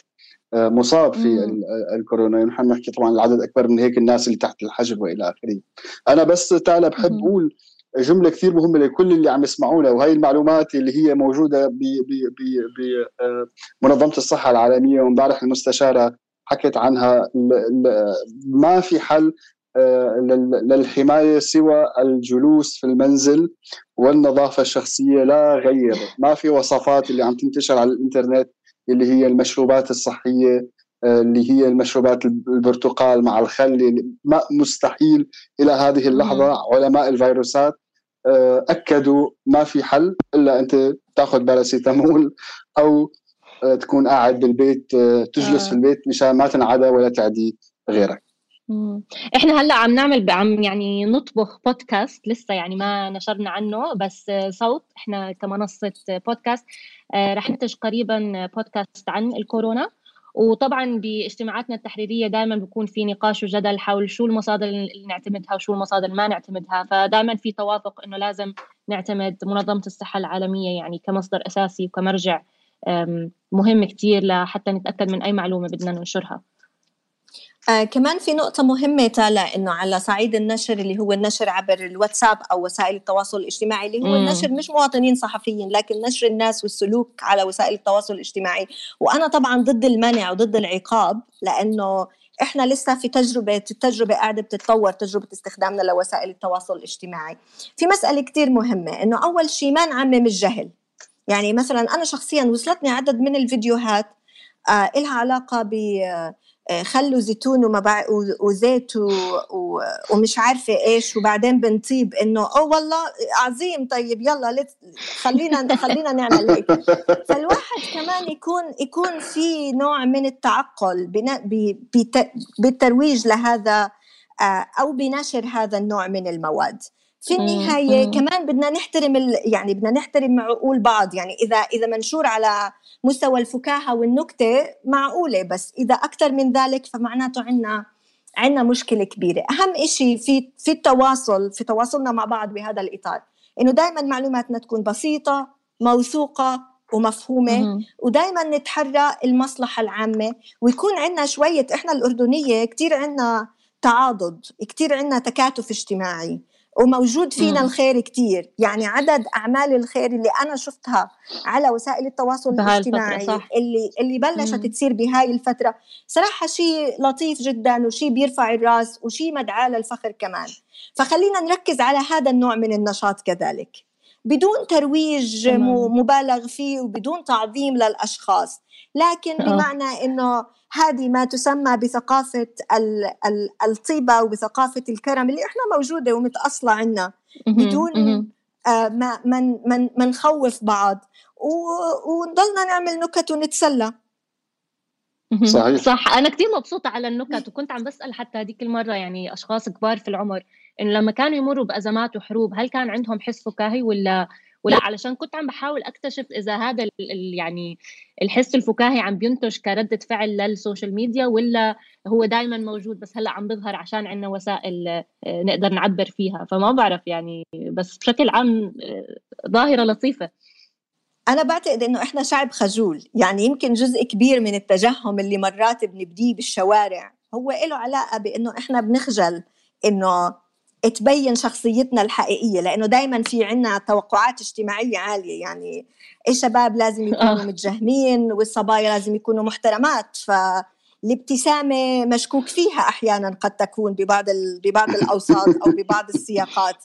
آه، مصاب في الكورونا. نحن نحكي طبعا العدد أكبر من هيك الناس اللي تحت الحجر وإلى آخره. أنا بس تالا بحب أقول جملة كثير مهمة لكل اللي عم يسمعونا وهي المعلومات اللي هي موجودة بمنظمه آه، الصحة العالمية وامبارح المستشارة حكت عنها. ما في حل آه، للحماية سوى الجلوس في المنزل والنظافة الشخصية لا غير. ما في وصفات اللي عم تنتشر على الإنترنت اللي هي المشروبات الصحية آه، اللي هي المشروبات البرتقال مع الخل ما مستحيل إلى هذه اللحظة. علماء الفيروسات أكدوا ما في حل إلا أنت تأخذ باراسيتامول أو آه، تكون قاعد بالبيت تجلس في البيت مشان ما تنعدى ولا تعدي غيرك. إحنا هلأ عم نعمل عم يعني نطبخ بودكاست لسه يعني ما نشرنا عنه بس صوت إحنا كمنصة بودكاست رح ننتج قريبا بودكاست عن الكورونا. وطبعا باجتماعاتنا التحريرية دائما بيكون في نقاش وجدل حول شو المصادر اللي نعتمدها وشو المصادر ما نعتمدها فدائما في توافق إنه لازم نعتمد منظمة الصحة العالمية يعني كمصدر أساسي وكمرجع مهم كثير لحتى نتأكد من أي معلومة بدنا ننشرها. آه كمان في نقطة مهمة تالا إنه على صعيد النشر اللي هو النشر عبر الواتساب أو وسائل التواصل الاجتماعي اللي هو مم. النشر مش مواطنين صحفيين لكن نشر الناس والسلوك على وسائل التواصل الاجتماعي. وأنا طبعا ضد المنع وضد العقاب لأنه إحنا لسه في تجربة التجربة قاعدة بتتطور تجربة استخدامنا لوسائل التواصل الاجتماعي. في مسألة كتير مهمة إنه أول شيء ما نعمم الجهل. يعني مثلا أنا شخصيا وصلتني عدد من الفيديوهات آه إلها علاقة ب آه، خلوا زيتون وما وزيت ومش عارفة إيش وبعدين بنطيب إنه اوه والله عظيم طيب يلا خلينا خلينا نعمل هيك. فالواحد كمان يكون يكون في نوع من التعقل بالترويج لهذا آه، أو بنشر هذا النوع من المواد. في النهاية كمان بدنا نحترم ال... يعني بدنا نحترم عقول بعض. يعني إذا إذا منشور على مستوى الفكاهة والنكتة معقولة بس إذا أكثر من ذلك فمعناته عنا عنا مشكلة كبيرة. أهم شيء في في التواصل في تواصلنا مع بعض بهذا الإطار إنه دائما معلوماتنا تكون بسيطة موثوقة ومفهومة ودائما نتحرى المصلحة العامة ويكون عندنا شوية إحنا الأردنية كتير عندنا تعاضد كتير عندنا تكاتف اجتماعي. وموجود فينا. الخير كتير يعني عدد أعمال الخير اللي أنا شفتها على وسائل التواصل الاجتماعي صح. اللي اللي بلشت مم. تصير بهاي الفترة صراحة شيء لطيف جدا وشيء بيرفع الرأس وشيء مدعاة للفخر كمان فخلينا نركز على هذا النوع من النشاط كذلك بدون ترويج مبالغ فيه وبدون تعظيم للأشخاص لكن آه. بمعنى إنه هذه ما تسمى بثقافة الطيبة وبثقافة الكرم اللي إحنا موجودة ومتأصلة عندنا بدون آه، ما من من ما نخوف بعض. ونضلنا نعمل نكت ونتسلى. صحيح. صح. أنا كثير مبسوطة على النكت وكنت عم بسأل حتى هذيك المرة يعني أشخاص كبار في العمر انه لما كانوا يمروا بأزمات وحروب هل كان عندهم حس فكاهي ولا ولأ علشان كنت عم بحاول أكتشف إذا هذا ال يعني الحس الفكاهي عم بينتج كردة فعل للسوشيال ميديا ولا هو دائما موجود بس هلأ عم بيظهر عشان عندنا وسائل آه، نقدر نعبر فيها. فما بعرف يعني بس بشكل عام آه، ظاهرة لطيفة. أنا بعتقد إنه إحنا شعب خجول، يعني يمكن جزء كبير من التجهم اللي مرات بنبديه بالشوارع هو له علاقة بإنه إحنا بنخجل إنه تبين شخصيتنا الحقيقية لأنه دائما في عنا توقعات اجتماعية عالية. يعني الشباب لازم يكونوا آه. متجهمين والصبايا لازم يكونوا محترمات. فالابتسامة مشكوك فيها أحيانا قد تكون ببعض ببعض الأوساط أو ببعض السياقات.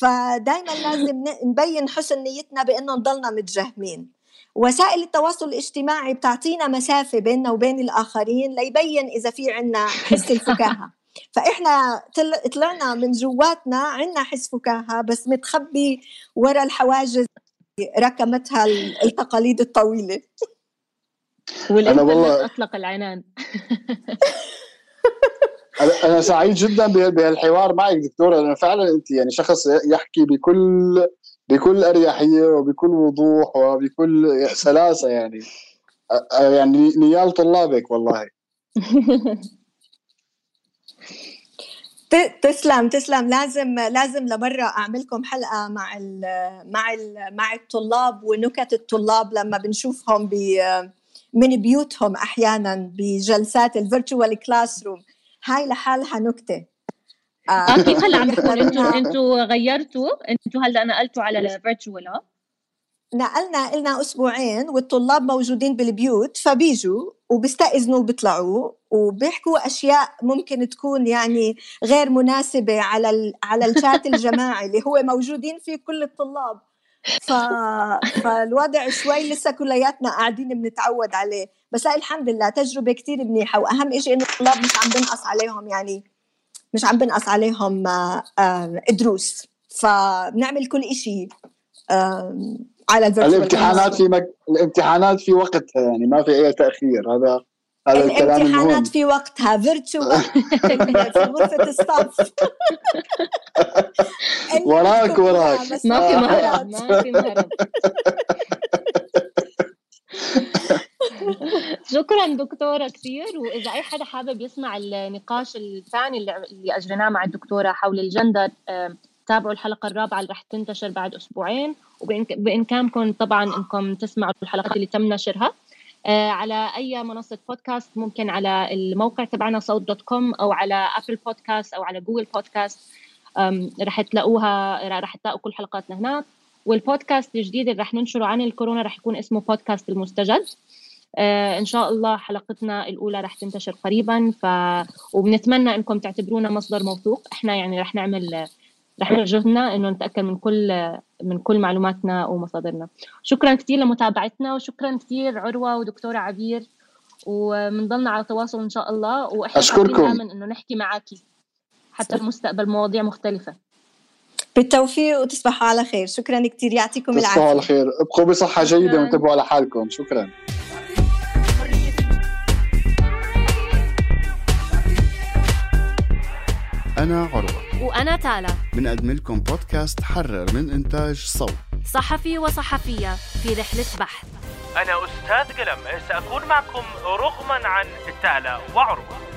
فدائما لازم نبين حسن نيتنا بأنه نضلنا متجهمين. وسائل التواصل الاجتماعي بتعطينا مسافة بيننا وبين الآخرين ليبين إذا في عنا حس الفكاهة. فإحنا طلعنا من جواتنا عندنا حس فكاهة بس متخبي ورا الحواجز ركمتها التقاليد الطويلة. أنا والله اطلق العنان. أنا سعيد جدا بهالحوار معك دكتورة. لأنه فعلا أنت يعني شخص يحكي بكل بكل أريحية وبكل وضوح وبكل سلاسة يعني. يعني نيال طلابك والله. تسلم تسلم. لازم لازم لمره أعملكم حلقة مع ال مع ال مع الطلاب ونكت الطلاب لما بنشوفهم ب من بيوتهم أحيانا بجلسات ال virtual classroom هاي لحالها نكتة. آه كيف هلا عم بكون أنتوا أنتوا غيرتوا؟ أنتوا هلا نقلتوا على ال virtual نقلنا لنا أسبوعين والطلاب موجودين بالبيوت فبيجوا وبيستأذنوا وبيطلعوا وبيحكوا أشياء ممكن تكون يعني غير مناسبة على على الشات الجماعي اللي هو موجودين فيه كل الطلاب. ف... فالوضع شوي لسه كلياتنا قاعدين بنتعود عليه. بس لا الحمد لله تجربة كتير منيحة وأهم شيء إنه الطلاب مش عم بنقص عليهم يعني مش عم بنقص عليهم آه، دروس. فبنعمل كل شيء على الامتحانات في مك... الامتحانات في وقتها يعني ما في أي تأخير. هذا هذا الكلام الامتحانات في وقتها فيرتشوال في غرفة الصف. وراك وراك. ما في مهرب ما في مهرب. شكرا دكتورة كثير وإذا أي حدا حابب يسمع النقاش الثاني اللي أجريناه مع الدكتورة حول الجندر تابعوا الحلقة الرابعة اللي رح تنتشر بعد أسبوعين وبامكانكم طبعا إنكم تسمعوا الحلقات اللي تم نشرها. آه، على أي منصة بودكاست ممكن على الموقع تبعنا صوت dot com أو على Apple Podcast أو على Google Podcast رح تلاقوها رح تلاقوا كل حلقاتنا هناك والبودكاست الجديد اللي رح ننشره عن الكورونا رح يكون اسمه بودكاست المستجد. آه إن شاء الله حلقتنا الأولى رح تنتشر قريبا ف وبنتمنى إنكم تعتبرونا مصدر موثوق. إحنا يعني رح نعمل رح نعمل جهدنا إنه نتأكد من كل من كل معلوماتنا ومصادرنا. شكرا كثير لمتابعتنا وشكرا كثير عروة ودكتورة عبير. وبنضلنا على تواصل إن شاء الله. وإحنا أشكركم. دائما إنه نحكي معاكي حتى المستقبل مواضيع مختلفة. بالتوفيق وتصبحوا على خير. شكرا كثير يعطيكم العافية. تصبحوا على خير. ابقوا بصحة جيدة وانتبهوا على حالكم. شكرا. أنا عروة. وأنا تالا. بنقدم لكم بودكاست حرر من إنتاج صوت. صحفي وصحفية في رحلة بحث. أنا أستاذ قلم سأكون معكم رغما عن تالا وعروة.